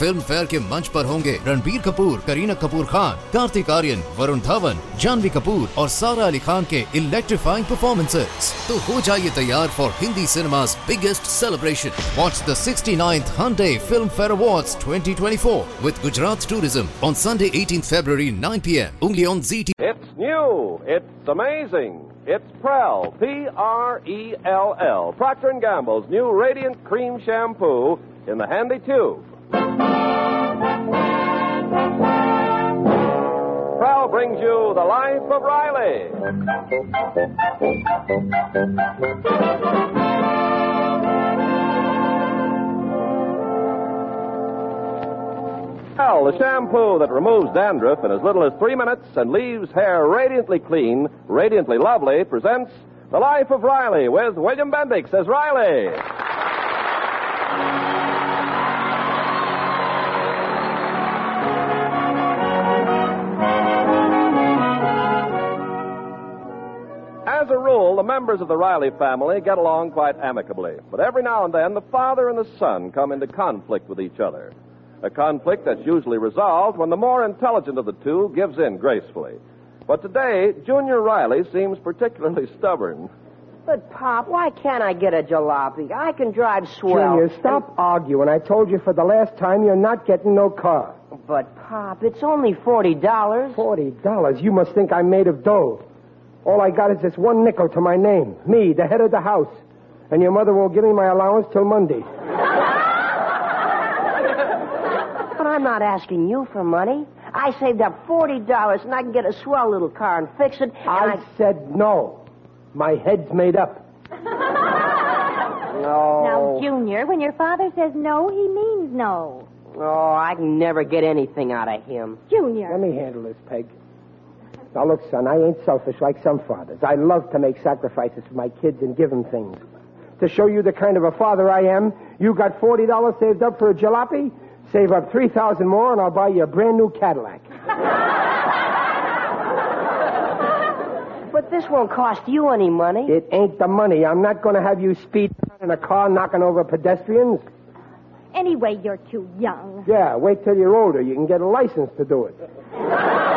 Film fair के मंच पर होंगे रणबीर कपूर करीना कपूर खान कार्तिक आर्यन वरुण धवन जानवी कपूर और सारा अली खान के इलेक्ट्रीफाइंग परफॉर्मेंसेस तो हो जाइए तैयार for Hindi cinema's biggest celebration. Watch the 69th Hyundai Film Fair Awards 2024 with Gujarat Tourism on Sunday 18th February 9 p.m. only on ZT. It's new. It's amazing. It's Prell, P-R-E-L-L, Procter & Gamble's new Radiant Cream Shampoo in the handy tube. Prell brings you The Life of Riley. Prell, the shampoo that removes dandruff in as little as three minutes and leaves hair radiantly clean, radiantly lovely, presents The Life of Riley with William Bendix as Riley. Members of the Riley family get along quite amicably. But every now and then, the father and the son come into conflict with each other. A conflict that's usually resolved when the more intelligent of the two gives in gracefully. But today, Junior Riley seems particularly stubborn. But, Pop, why can't I get a jalopy? I can drive swell. Junior, stop arguing. I told you for the last time you're not getting no car. But, Pop, it's only $40. Forty dollars? You must think I'm made of dough. All I got is this one nickel to my name. Me, the head of the house. And your mother won't give me my allowance till Monday. But I'm not asking you for money. I saved up $40 and I can get a swell little car and fix it. And I said no. My head's made up. No. Now, Junior, when your father says no, he means no. Oh, I can never get anything out of him. Junior. Let me handle this, Peg. Now, look, son, I ain't selfish like some fathers. I love to make sacrifices for my kids and give them things. To show you the kind of a father I am, you got $40 saved up for a jalopy? Save up 3000 more and I'll buy you a brand new Cadillac. But this won't cost you any money. It ain't the money. I'm not going to have you speed in a car knocking over pedestrians. Anyway, you're too young. Yeah, wait till you're older. You can get a license to do it.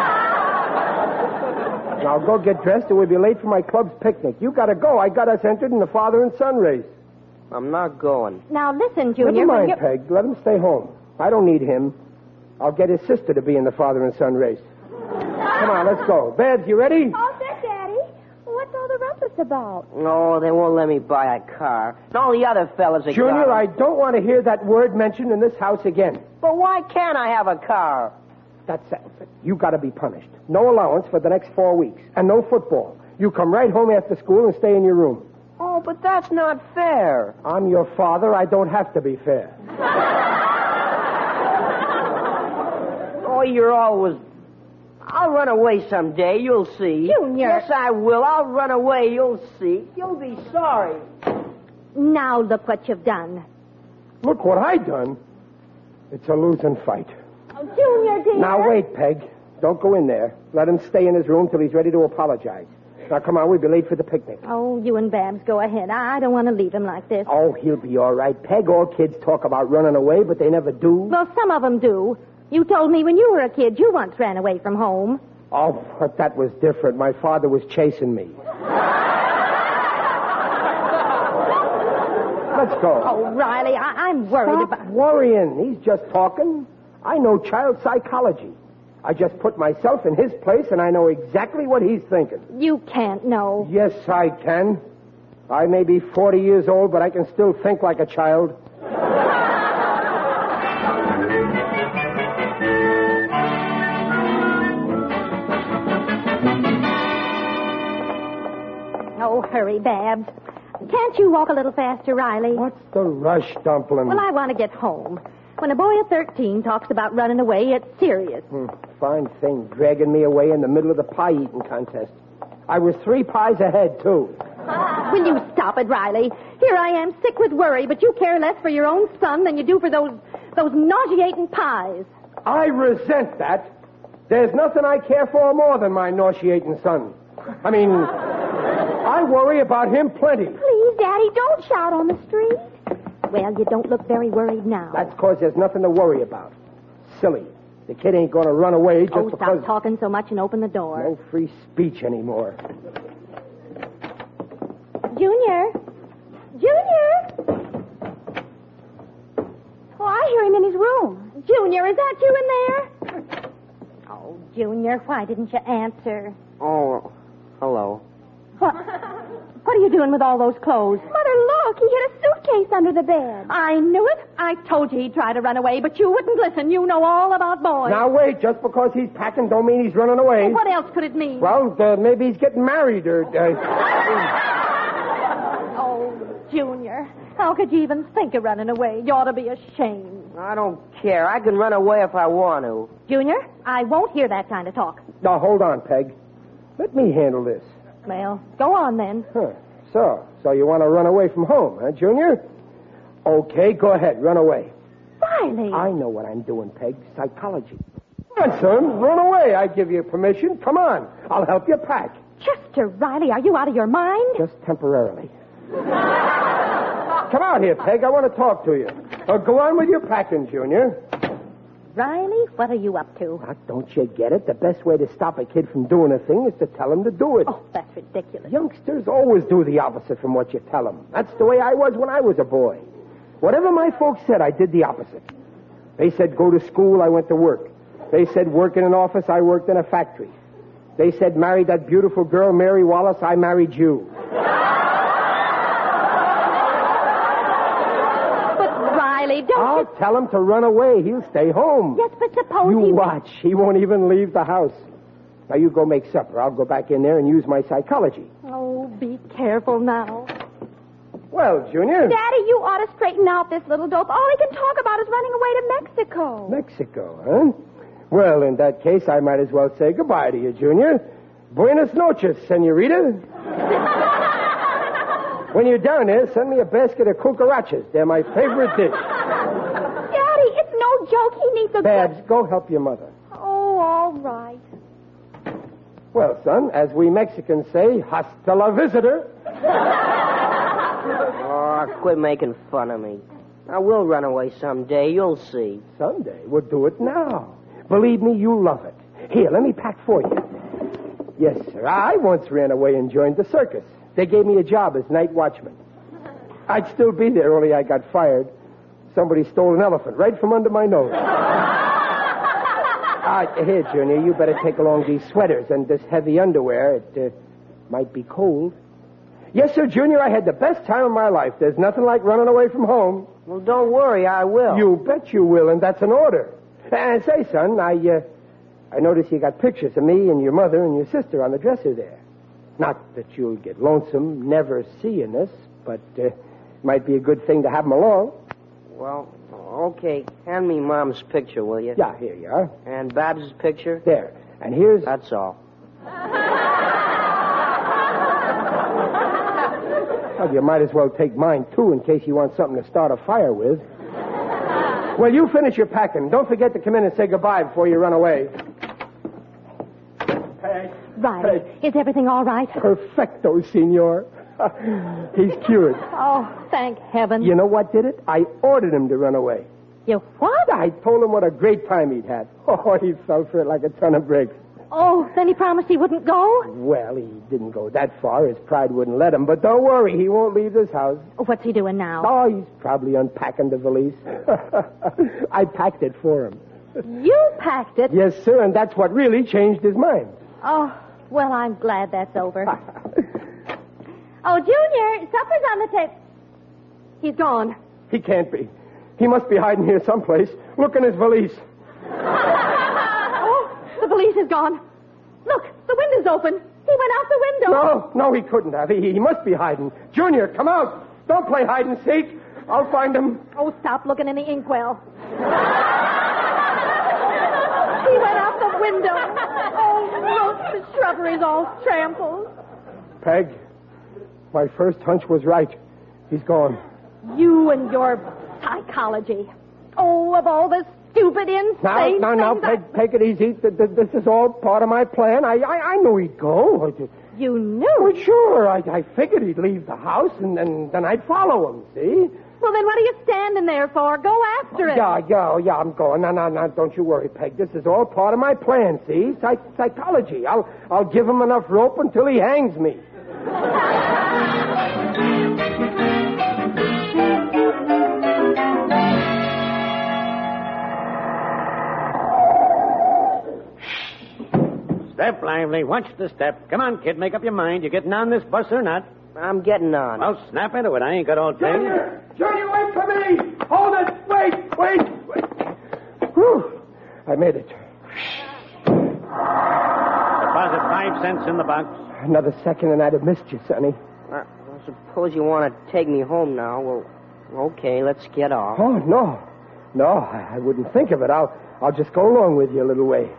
now go get dressed or we'll be late for my club's picnic. You gotta go. I got us entered in the father and son race. I'm not going. Now, listen, Junior. Never when mind, you're- Peg. Let him stay home. I don't need him. I'll get his sister to be in the father and son race. Come on, let's go. Babs, you ready? Oh, all set, Daddy. What's all the rumpus about? No, they won't let me buy a car. And all the other fellas are Junior, got 'em. I don't want to hear that word mentioned in this house again. But why can't I have a car? That settles it. You got to be punished. No allowance for the next four weeks, and no football. You come right home after school and stay in your room. Oh, but that's not fair. I'm your father. I don't have to be fair. Oh, you're always. I'll run away someday. You'll see. Junior. Yes, I will. I'll run away. You'll see. You'll be sorry. Now, look what you've done. Look what I done. It's a losing fight. Junior, dear. Now wait, Peg. Don't go in there. Let him stay in his room till he's ready to apologize. Now come on, we'll be late for the picnic. Oh, you and Babs go ahead. I I don't want to leave him like this. Oh, he'll be all right. Peg, all kids talk about running away, but they never do. Well, some of them do. You told me when you were a kid you once ran away from home. Oh, but that was different. My father was chasing me. Let's go. Oh, Riley, I- I'm worried Stop about. worrying. He's just talking. I know child psychology. I just put myself in his place, and I know exactly what he's thinking. You can't know. Yes, I can. I may be 40 years old, but I can still think like a child. Oh, hurry, Babs. Can't you walk a little faster, Riley? What's the rush, Dumpling? Well, I want to get home. When a boy of 13 talks about running away, it's serious. Hmm, fine thing, dragging me away in the middle of the pie eating contest. I was three pies ahead, too. Will you stop it, Riley? Here I am, sick with worry, but you care less for your own son than you do for those those nauseating pies. I resent that. There's nothing I care for more than my nauseating son. I mean, I worry about him plenty. Please, Daddy, don't shout on the street. Well, you don't look very worried now. That's because there's nothing to worry about. Silly. The kid ain't going to run away just oh, because. stop talking so much and open the door. No free speech anymore. Junior. Junior. Oh, I hear him in his room. Junior, is that you in there? Oh, Junior, why didn't you answer? Oh, hello. What? What are you doing with all those clothes? Mother, look. He hid a suitcase under the bed. I knew it. I told you he'd try to run away, but you wouldn't listen. You know all about boys. Now, wait. Just because he's packing don't mean he's running away. What else could it mean? Well, uh, maybe he's getting married or. Uh... Oh, Junior. How could you even think of running away? You ought to be ashamed. I don't care. I can run away if I want to. Junior, I won't hear that kind of talk. Now, hold on, Peg. Let me handle this. Well, go on then. Huh. So, so you want to run away from home, huh, Junior? Okay, go ahead, run away. Riley. I know what I'm doing, Peg. Psychology. Come on, son, run away. I give you permission. Come on. I'll help you pack. Chester Riley, are you out of your mind? Just temporarily. Come out here, Peg. I want to talk to you. Uh, go on with your packing, Junior. Riley, what are you up to? Now, don't you get it? The best way to stop a kid from doing a thing is to tell him to do it. Oh, that's ridiculous. Youngsters always do the opposite from what you tell them. That's the way I was when I was a boy. Whatever my folks said, I did the opposite. They said go to school, I went to work. They said work in an office, I worked in a factory. They said marry that beautiful girl, Mary Wallace, I married you. But Riley, don't I'll tell him to run away. He'll stay home. Yes, but suppose You he... watch. He won't even leave the house. Now, you go make supper. I'll go back in there and use my psychology. Oh, be careful now. Well, Junior. Daddy, you ought to straighten out this little dope. All he can talk about is running away to Mexico. Mexico, huh? Well, in that case, I might as well say goodbye to you, Junior. Buenas noches, senorita. when you're down there, send me a basket of cucarachas. They're my favorite dish. Daddy, joke. He needs a... Babs, go help your mother. Oh, all right. Well, son, as we Mexicans say, hasta la visitor. Oh, quit making fun of me. I will run away someday. You'll see. Someday. We'll do it now. Believe me, you'll love it. Here, let me pack for you. Yes, sir. I once ran away and joined the circus. They gave me a job as night watchman. I'd still be there, only I got fired. Somebody stole an elephant right from under my nose. Ah, here, Junior, you better take along these sweaters and this heavy underwear. It uh, might be cold. Yes, sir, Junior, I had the best time of my life. There's nothing like running away from home. Well, don't worry. I will. You bet you will, and that's an order. And say, son, I, uh, I notice you got pictures of me and your mother and your sister on the dresser there. Not that you'll get lonesome never seeing us, but uh, might be a good thing to have 'em along. Well, okay. Hand me Mom's picture, will you? Yeah, here you are. And Babs's picture? There. And here's. That's all. Well, you might as well take mine, too, in case you want something to start a fire with. Well, you finish your packing. Don't forget to come in and say goodbye before you run away. Hey. Riley, Hey. is everything all right? Perfecto, senor. He's cured. Oh, thank heaven. You know what did it? I ordered him to run away. You what? I told him what a great time he'd had. Oh, he fell for it like a ton of bricks. Oh, then he promised he wouldn't go? Well, he didn't go that far. His pride wouldn't let him. But don't worry, he won't leave this house. What's he doing now? Oh, he's probably unpacking the valise. I packed it for him. You packed it. Yes, sir, and that's what really changed his mind. Oh, well, I'm glad that's over. Oh, Junior, supper's on the table. He's gone. he can't be. He must be hiding here someplace. Look in his valise. Oh, the valise is gone. Look, the window's open. He went out the window. No, no, he couldn't have. He, he must be hiding. Junior, come out. Don't play hide and seek. I'll find him. Oh, stop looking in the inkwell. he went out the window. Oh, look, the shrubbery's all trampled. Peg, my first hunch was right. He's gone. You and your psychology. Oh, of all the stupid, insane Now, now, now, things I- Peg, take it easy. Th- th- This is all part of my plan. I, I, I knew he'd go. I You knew. Well, sure. I, I figured he'd leave the house, and then, then I'd follow him. See? Well, then what are you standing there for? Go after him. Yeah, yeah, oh, yeah. I'm going. No, no, no. Don't you worry, Peg. This is all part of my plan. See? Psych- psychology. I'll, I'll give him enough rope until he hangs me. Step lively. Watch the step. Come on, kid. Make up your mind. You getting on this bus or not? I'm getting on. Well, snap into it. I ain't got all day. Junior! Junior, wait for me! Hold it! Wait, wait, wait. Whew. I made it. Deposit five cents in the box. Another second and I'd have missed you, Sonny. Uh, I suppose you want to take me home now. Well, okay, let's get off. Oh, no. No, I, I wouldn't think of it. I'll, I'll just go along with you a little way.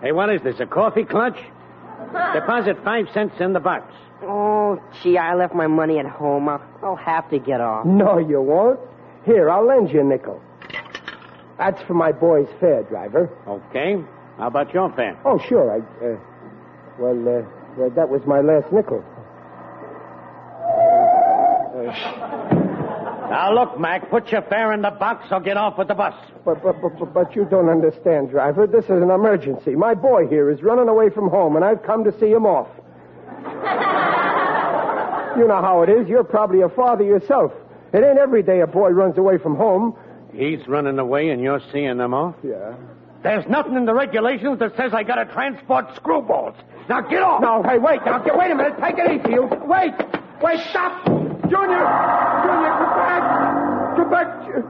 Hey, what is this? A coffee clutch? Deposit five cents in the box. Oh, gee, I left my money at home. I'll, I'll have to get off. No, you won't. Here, I'll lend you a nickel. That's for my boy's fare, driver. Okay. How about your fare? Oh, sure. I, uh, well, uh, well, that was my last nickel. Now, look, Mac, put your fare in the box or get off with the bus. But, but, but, but- you don't understand, driver. This is an emergency. My boy here is running away from home, and I've come to see him off. you know how it is. You're probably a father yourself. It ain't every day a boy runs away from home. He's running away and you're seeing them off? Yeah. There's nothing in the regulations that says I gotta transport screwballs. Now get off! No, hey, wait. Now, get, wait a minute. Take it easy. You, wait. Wait, stop. Junior. Junior, back. Uh,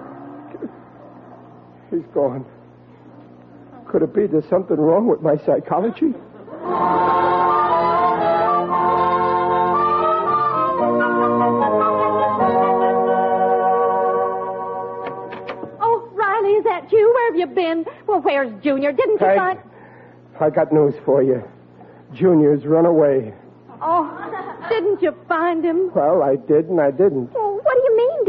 he's gone. Could it be there's something wrong with my psychology? Oh, Riley, is that you? Where have you been? Well, where's Junior? Didn't you find... I got news for you. Junior's run away. Oh, didn't you find him? Well, I did and I didn't.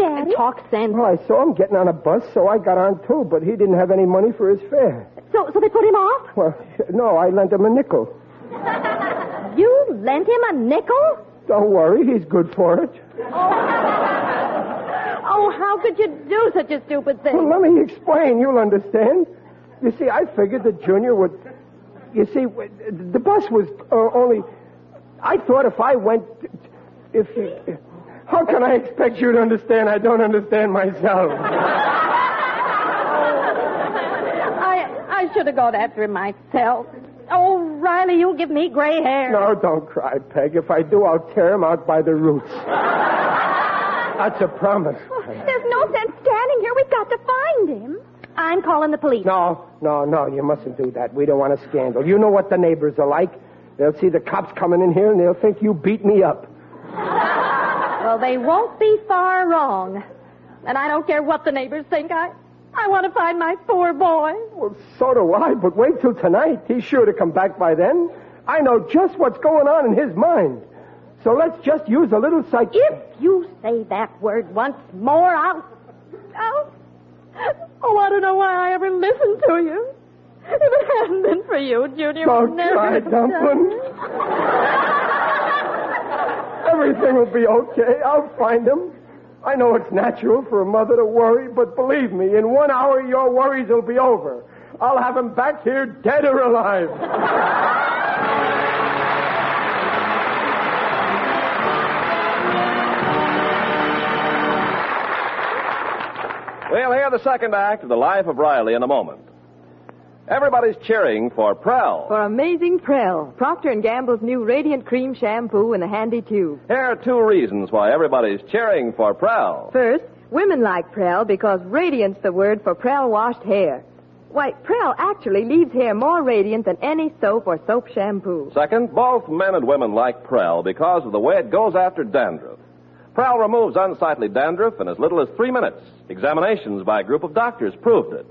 Daddy? Talk sense. Well, I saw him getting on a bus, so I got on too, but he didn't have any money for his fare. So, so they put him off? Well, no, I lent him a nickel. You lent him a nickel? Don't worry, he's good for it. Oh, oh, how could you do such a stupid thing? Well, let me explain. You'll understand. You see, I figured that Junior would. You see, the bus was uh, only. I thought if I went. If. You... How can I expect you to understand? I don't understand myself. I I should have gone after him myself. Oh, Riley, you'll give me gray hair. No, don't cry, Peg. If I do, I'll tear him out by the roots. That's a promise. Oh, there's no sense standing here. We've got to find him. I'm calling the police. No, no, no, you mustn't do that. We don't want a scandal. You know what the neighbors are like. They'll see the cops coming in here and they'll think you beat me up. Well, they won't be far wrong. And I don't care what the neighbors think. I I want to find my poor boy. Well, so do I, but wait till tonight. He's sure to come back by then. I know just what's going on in his mind. So let's just use a little psych. If you say that word once more, I'll. I'll. Oh, I don't know why I ever listened to you. If it hadn't been for you, Junior oh, would Don't never cry, it. Everything will be okay. I'll find him. I know it's natural for a mother to worry, but believe me, in one hour your worries will be over. I'll have him back here dead or alive. We'll hear the second act of The Life of Riley in a moment. Everybody's cheering for Prell. For amazing Prell, Procter & Gamble's new Radiant Cream Shampoo in a handy tube. Here are two reasons why everybody's cheering for Prell. First, women like Prell because radiant's the word for Prell washed hair. Why, Prell actually leaves hair more radiant than any soap or soap shampoo. Second, both men and women like Prell because of the way it goes after dandruff. Prell removes unsightly dandruff in as little as three minutes. Examinations by a group of doctors proved it.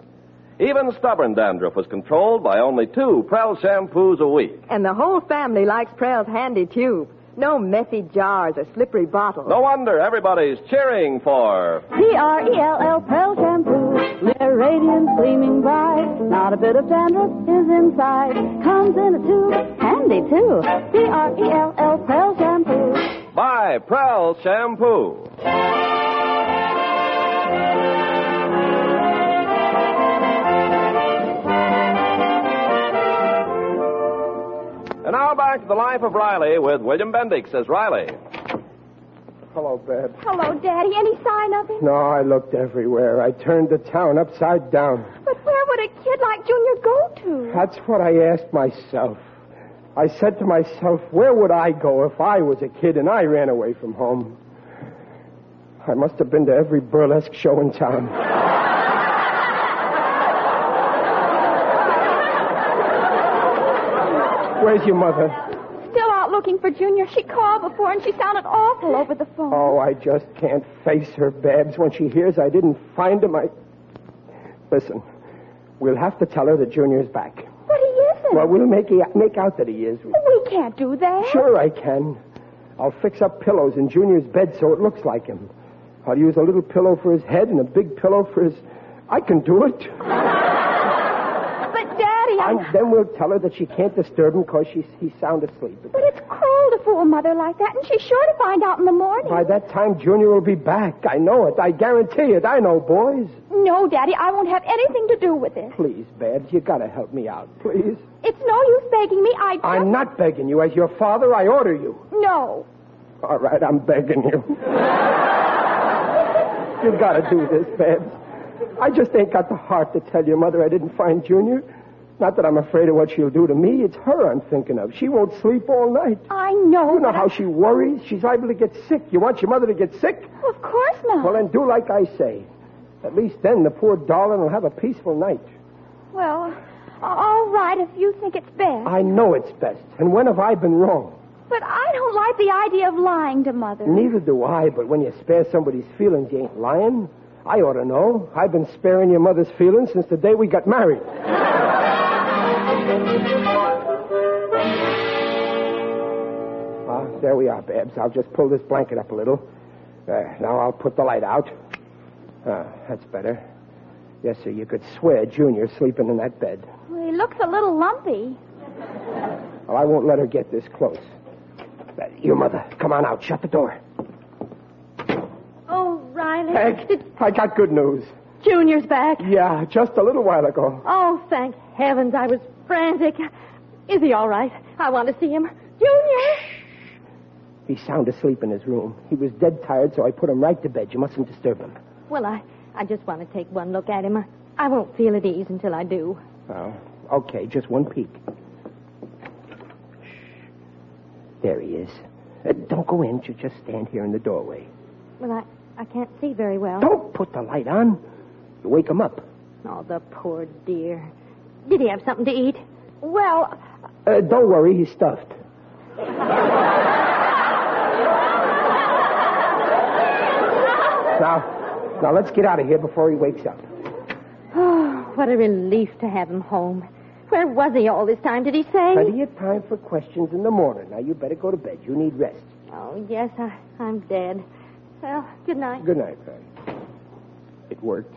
Even stubborn dandruff was controlled by only two Prell shampoos a week. And the whole family likes Prell's handy tube. No messy jars or slippery bottles. No wonder everybody's cheering for P-R-E-L-L Prell Shampoo. Their radiance gleaming bright. Not a bit of dandruff is inside. Comes in a tube. Handy, too. P-R-E-L-L Prell Shampoo. by Prell Shampoo. And now back to the life of Riley with William Bendix as Riley. Hello, Babs. Hello, Daddy. Any sign of him? No, I looked everywhere. I turned the town upside down. But where would a kid like Junior go to? That's what I asked myself. I said to myself, where would I go if I was a kid and I ran away from home? I must have been to every burlesque show in town. Where's your mother? Still out looking for Junior. She called before and she sounded awful over the phone. Oh, I just can't face her, Babs. When she hears I didn't find him, I. Listen, we'll have to tell her that Junior's back. But he isn't. Well, we'll make, he, make out that he is. we can't do that. Sure, I can. I'll fix up pillows in Junior's bed so it looks like him. I'll use a little pillow for his head and a big pillow for his. I can do it. But, Daddy, I... And then we'll tell her that she can't disturb him because she's, he's sound asleep. But it's cruel to fool Mother like that, and she's sure to find out in the morning. By that time, Junior will be back. I know it. I guarantee it. I know, boys. No, Daddy, I won't have anything to do with it. Please, Babs, you gotta help me out, please. It's no use begging me. I just... I'm not begging you. As your father, I order you. No. All right, I'm begging you. you gotta do this, Babs. I just ain't got the heart to tell your mother I didn't find Junior. Not that I'm afraid of what she'll do to me. It's her I'm thinking of. She won't sleep all night. I know. You know how I- she worries? She's liable to get sick. You want your mother to get sick? Of course not. Well, then do like I say. At least then the poor darling will have a peaceful night. Well, all right if you think it's best. I know it's best. And when have I been wrong? But I don't like the idea of lying to Mother. Neither do I, but when you spare somebody's feelings, you ain't lying. I ought to know. I've been sparing your mother's feelings since the day we got married. Ah, there we are, Babs. I'll just pull this blanket up a little. There. Now I'll put the light out. Ah, that's better. Yes, sir. You could swear Junior's sleeping in that bed. Well, he looks a little lumpy. Well, I won't let her get this close. Uh, Your mother, come on out. Shut the door. Oh, Riley. Peg, I got good news. Junior's back. Yeah, just a little while ago. Oh, thank heavens. I was frantic. Is he all right? I want to see him. Junior! He's sound asleep in his room. He was dead tired, so I put him right to bed. You mustn't disturb him. Well, I, I just want to take one look at him. I, I won't feel at ease until I do. Oh, okay, just one peek. Shh. There he is. Uh, don't go in. You just stand here in the doorway. Well, I, I can't see very well. Don't put the light on. You wake him up. Oh, the poor dear. Did he have something to eat? Well, Uh, don't worry, he's stuffed. now, now let's get out of here before he wakes up. oh, what a relief to have him home. Where was he all this time, did he say? Plenty of time for questions in the morning. Now you better go to bed. You need rest. Oh, yes, I, I'm dead. Well, good night. Good night, Patty. It worked.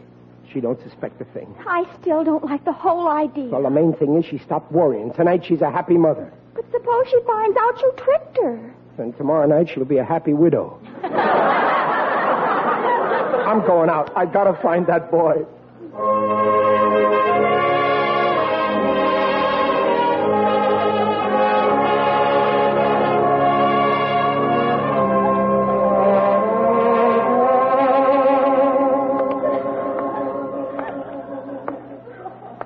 She don't suspect a thing. I still don't like the whole idea. Well, the main thing is she stopped worrying. Tonight she's a happy mother. But suppose she finds out you tricked her. Then tomorrow night she'll be a happy widow. I'm going out. I gotta find that boy.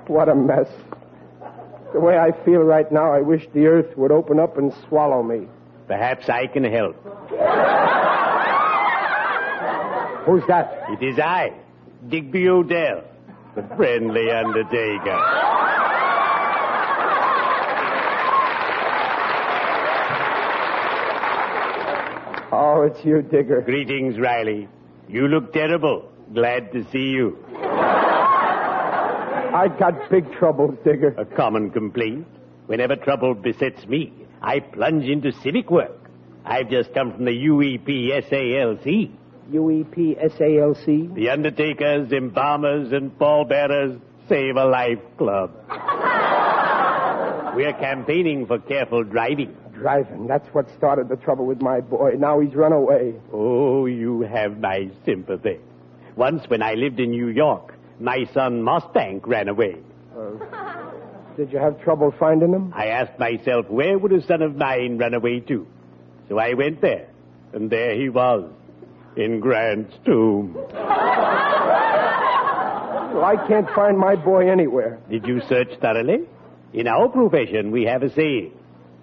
What a mess. The way I feel right now, I wish the earth would open up and swallow me. Perhaps I can help. Who's that? It is I, Digby Odell, the friendly undertaker. Oh, it's you, Digger. Greetings, Riley. You look terrible. Glad to see you. I got big troubles, Digger. A common complaint. Whenever trouble besets me, I plunge into civic work. I've just come from the E UEPSALC. U-E-P-S-A-L-C? The Undertakers, Embalmers, and Pallbearers Save a Life Club. We're campaigning for careful driving. Driving. That's what started the trouble with my boy. Now he's run away. Oh, you have my sympathy. Once when I lived in New York, my son Mossbank ran away. Uh, did you have trouble finding him? I asked myself, where would a son of mine run away to? So I went there, and there he was, in Grant's tomb. Well, I can't find my boy anywhere. Did you search thoroughly? In our profession, we have a saying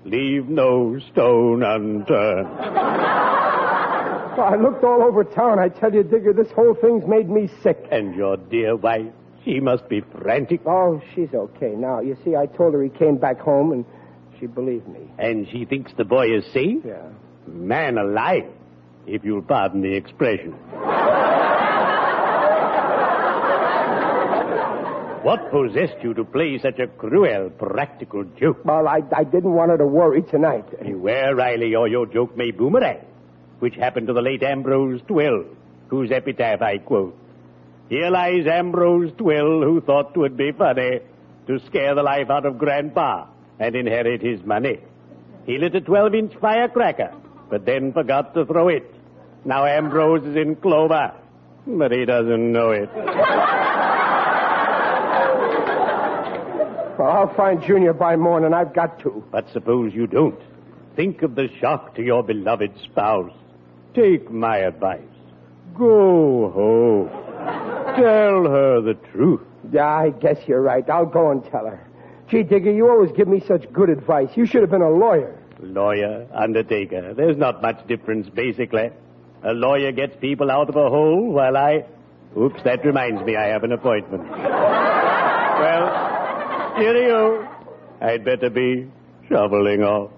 leave no stone unturned. Well, I looked all over town. I tell you, Digger, this whole thing's made me sick. And your dear wife, she must be frantic. Oh, she's okay now. You see, I told her he came back home, and she believed me. And she thinks the boy is safe? Yeah. Man alive, if you'll pardon the expression. what possessed you to play such a cruel practical joke? Well, I, I didn't want her to worry tonight. Beware, Riley, or your joke may boomerang, which happened to the late Ambrose Twill, whose epitaph I quote. Here lies Ambrose Twill, who thought 'twould be funny to scare the life out of Grandpa and inherit his money. He lit a 12-inch firecracker, but then forgot to throw it. Now Ambrose is in clover, but he doesn't know it. Well, I'll find Junior by morning. I've got to. But suppose you don't. Think of the shock to your beloved spouse. Take my advice. Go home. Tell her the truth. Yeah, I guess you're right. I'll go and tell her. Gee, Digger, you always give me such good advice. You should have been a lawyer. Lawyer, undertaker, there's not much difference, basically. A lawyer gets people out of a hole while I. Oops, that reminds me I have an appointment. well, cheerio. I'd better be shoveling off.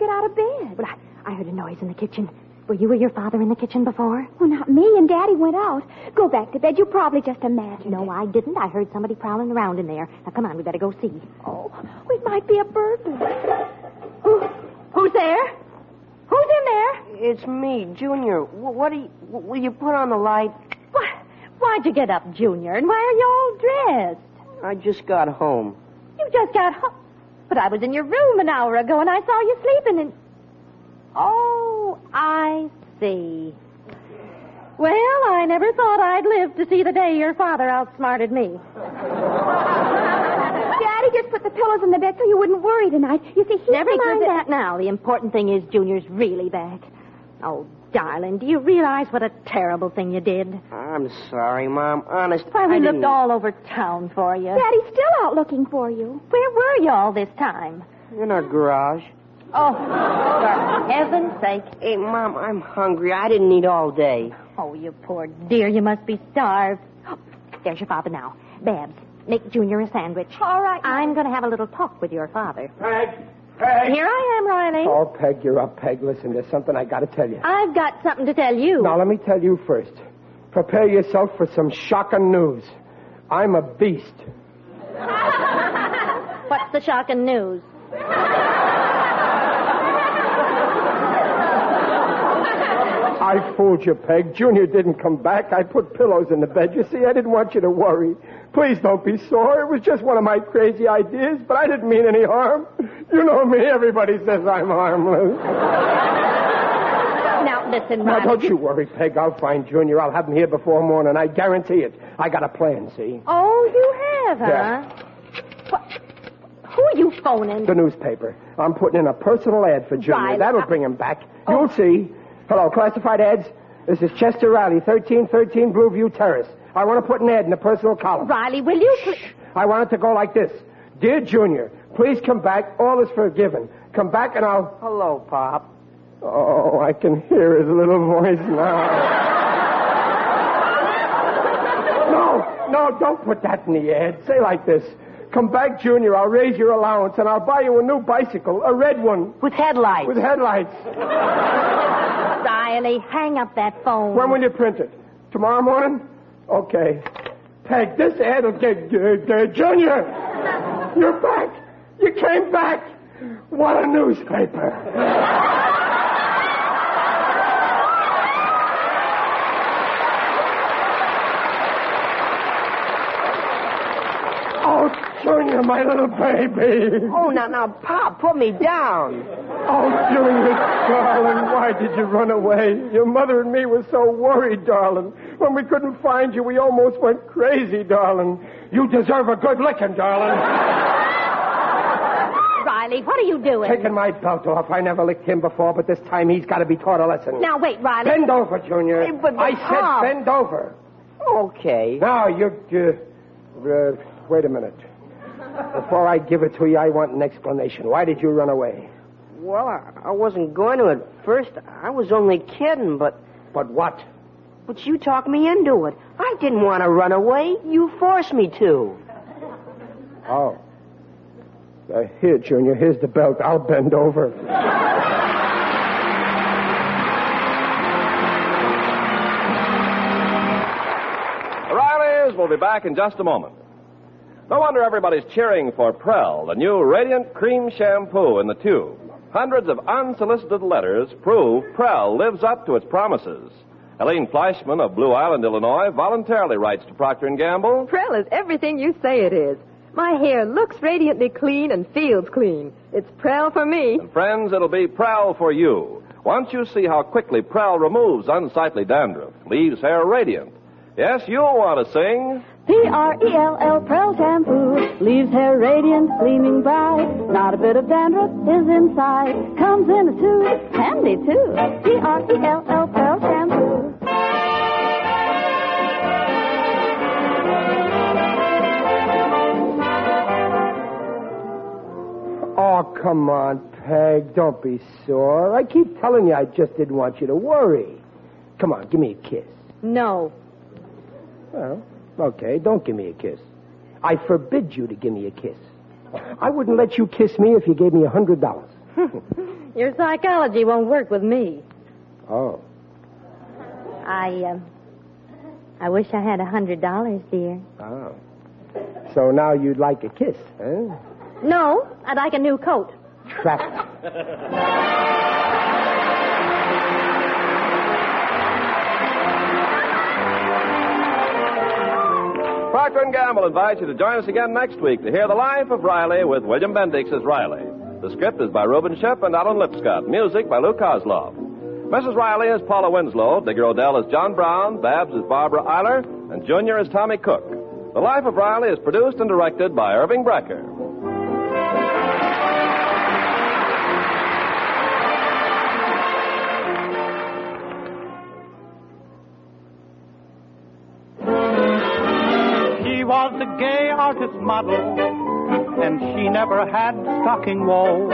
You get out of bed? But I, I heard a noise in the kitchen. Were you or your father in the kitchen before? Well, not me, and Daddy went out. Go back to bed. You probably just imagined No, it. I didn't. I heard somebody prowling around in there. Now, come on, we better go see. Oh, it might be a burglar. Who, who's there? Who's in there? It's me, Junior. What do you, will you put on the light? Why, why'd you get up, Junior? And why are you all dressed? I just got home. You just got home. But I was in your room an hour ago and I saw you sleeping and. Oh, I see. Well, I never thought I'd live to see the day your father outsmarted me. Daddy just put the pillows in the bed so you wouldn't worry tonight. You see, he Never mind that now. The important thing is Junior's really back. Oh, darling, do you realize what a terrible thing you did? I'm sorry, Mom. Honest, Why, we I looked didn't... all over town for you. Daddy's still out looking for you. Where were you all this time? In our garage. Oh, for heaven's sake. Hey, Mom, I'm hungry. I didn't eat all day. Oh, you poor dear, you must be starved. Oh, there's your father now. Babs, make Junior a sandwich. All right. I'm going to have a little talk with your father. Peg! Peg! Here I am, Riley. Oh, Peg, you're up, Peg. Listen, there's something I got to tell you. I've got something to tell you. Now, let me tell you first. Prepare yourself for some shocking news. I'm a beast. What's the shocking news? I fooled you, Peg. Junior didn't come back. I put pillows in the bed. You see, I didn't want you to worry. Please don't be sore. It was just one of my crazy ideas, but I didn't mean any harm. You know me. Everybody says I'm harmless. Now, listen, Now, Riley. don't you worry, Peg. I'll find Junior. I'll have him here before morning. I guarantee it. I got a plan, see? Oh, you have, huh? Yeah. What? Who are you phoning? The newspaper. I'm putting in a personal ad for Junior. Riley, That'll I- bring him back. Oh. You'll see. Hello, classified ads. This is Chester Riley, 1313 Blueview Terrace. I want to put an ad in the personal column. Riley, will you please... I want it to go like this. Dear Junior, please come back. All is forgiven. Come back and I'll... Hello, Pop. Oh, I can hear his little voice now. no, no, don't put that in the ad. Say like this. Come back, Junior. I'll raise your allowance and I'll buy you a new bicycle, a red one With headlights. with headlights. Riley, hang up that phone. When will you print it? Tomorrow morning? Okay. Take this ad will get uh, Junior. You're back. You came back. What a newspaper. Oh, Junior, my little baby. Oh, now, now, Pop, put me down. Oh, Junior, darling, why did you run away? Your mother and me were so worried, darling. When we couldn't find you, we almost went crazy, darling. You deserve a good licking, darling. Riley, what are you doing? Taking my belt off. I never licked him before, but this time he's got to be taught a lesson. Now, wait, Riley. Bend over, Junior. Hey, but- but I Pop. said bend over. Okay. Now, you... Uh, uh, wait a minute. Before I give it to you, I want an explanation. Why did you run away? Well, I, I wasn't going to at first. I was only kidding, but But what? but you talked me into it. I didn't want to run away. You forced me to. Oh. Uh, here, Junior, here's the belt. I'll bend over. The Rileys will be back in just a moment. No wonder everybody's cheering for Prell, the new Radiant Cream Shampoo in the tube. Hundreds of unsolicited letters prove Prell lives up to its promises. Helene Fleischman of Blue Island, Illinois, voluntarily writes to Procter & Gamble. Prell is everything you say it is. My hair looks radiantly clean and feels clean. It's Prell for me. And friends, it'll be Prell for you. Once you see how quickly Prell removes unsightly dandruff, leaves hair radiant. Yes, you'll want to sing. P-R-E-L-L Prell shampoo leaves hair radiant, gleaming bright. Not a bit of dandruff is inside. Comes in a tube, handy too. P-R-E-L-L Prell shampoo. Oh, come on, Peg. Don't be sore. I keep telling you I just didn't want you to worry. Come on, give me a kiss. No. Well, okay, don't give me a kiss. I forbid you to give me a kiss. I wouldn't let you kiss me if you gave me a hundred dollars. Your psychology won't work with me. Oh. I, um, I wish I had a hundred dollars, dear. Oh. So now you'd like a kiss, huh? No, I'd like a new coat. Trapped. Procter & Gamble invites you to join us again next week to hear The Life of Riley with William Bendix as Riley. The script is by Reuben Ship and Alan Lipscott. Music by Lou Kosloff. Mrs. Riley is Paula Winslow. Digger Odell is John Brown. Babs is Barbara Eiler. And Junior is Tommy Cook. The Life of Riley is produced and directed by Irving Brecker. Model, and she never had stocking woe,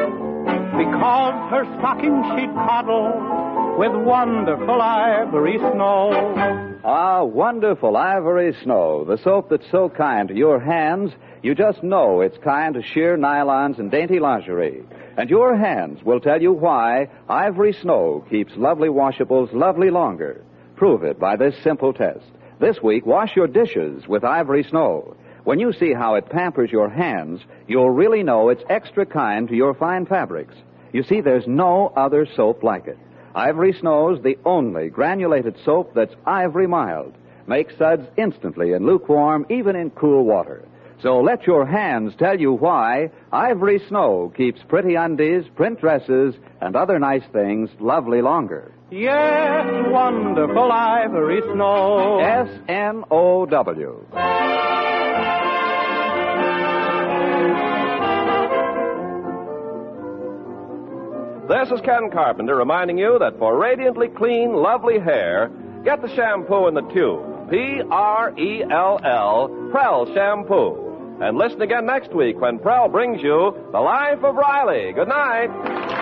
because her stocking she'd coddle with wonderful ivory snow. Ah, wonderful ivory snow, the soap that's so kind to your hands, you just know it's kind to sheer nylons and dainty lingerie. And your hands will tell you why ivory snow keeps lovely washables lovely longer. Prove it by this simple test. This week, wash your dishes with ivory snow. When you see how it pampers your hands, you'll really know it's extra kind to your fine fabrics. You see, there's no other soap like it. Ivory Snow's the only granulated soap that's ivory mild. Makes suds instantly and lukewarm, even in cool water. So let your hands tell you why Ivory Snow keeps pretty undies, print dresses, and other nice things lovely longer. Yes, wonderful ivory snow. S N O W. This is Ken Carpenter reminding you that for radiantly clean, lovely hair, get the shampoo in the tube. P R E L L, Prell Shampoo. And listen again next week when Prell brings you The Life of Riley. Good night.